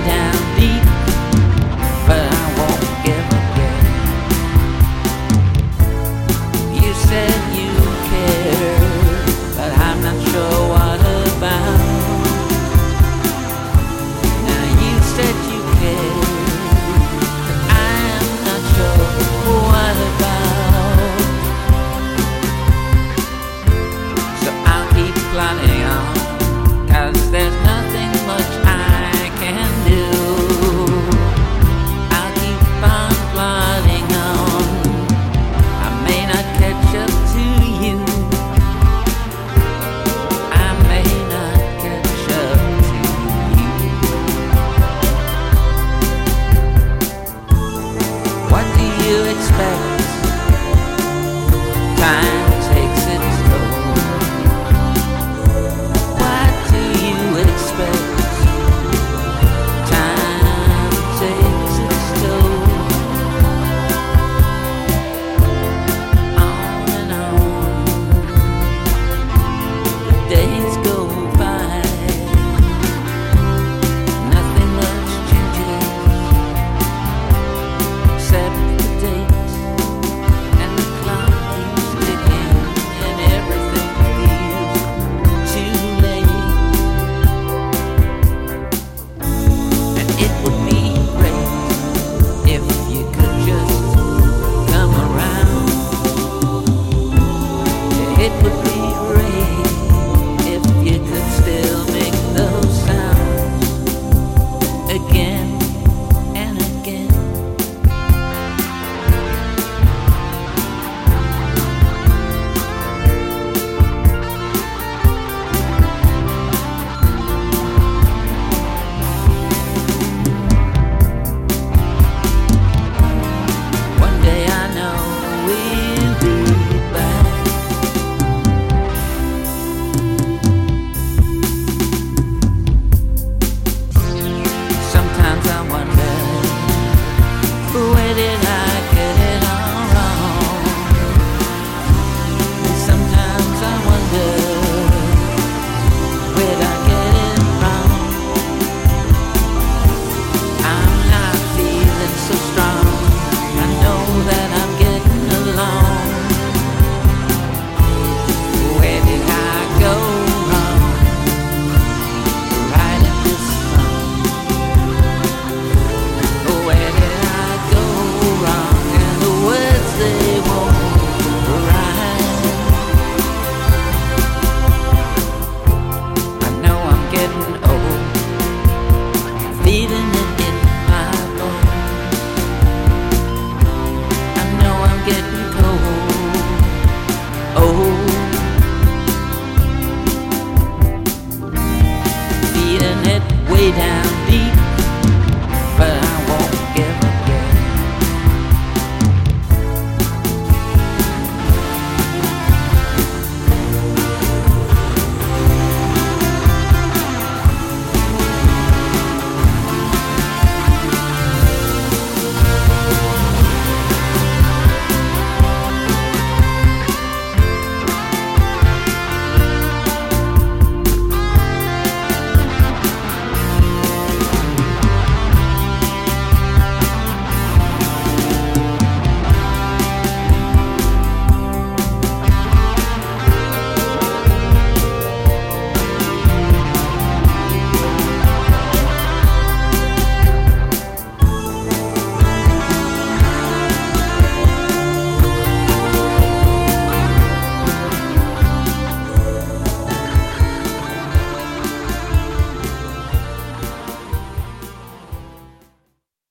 down It would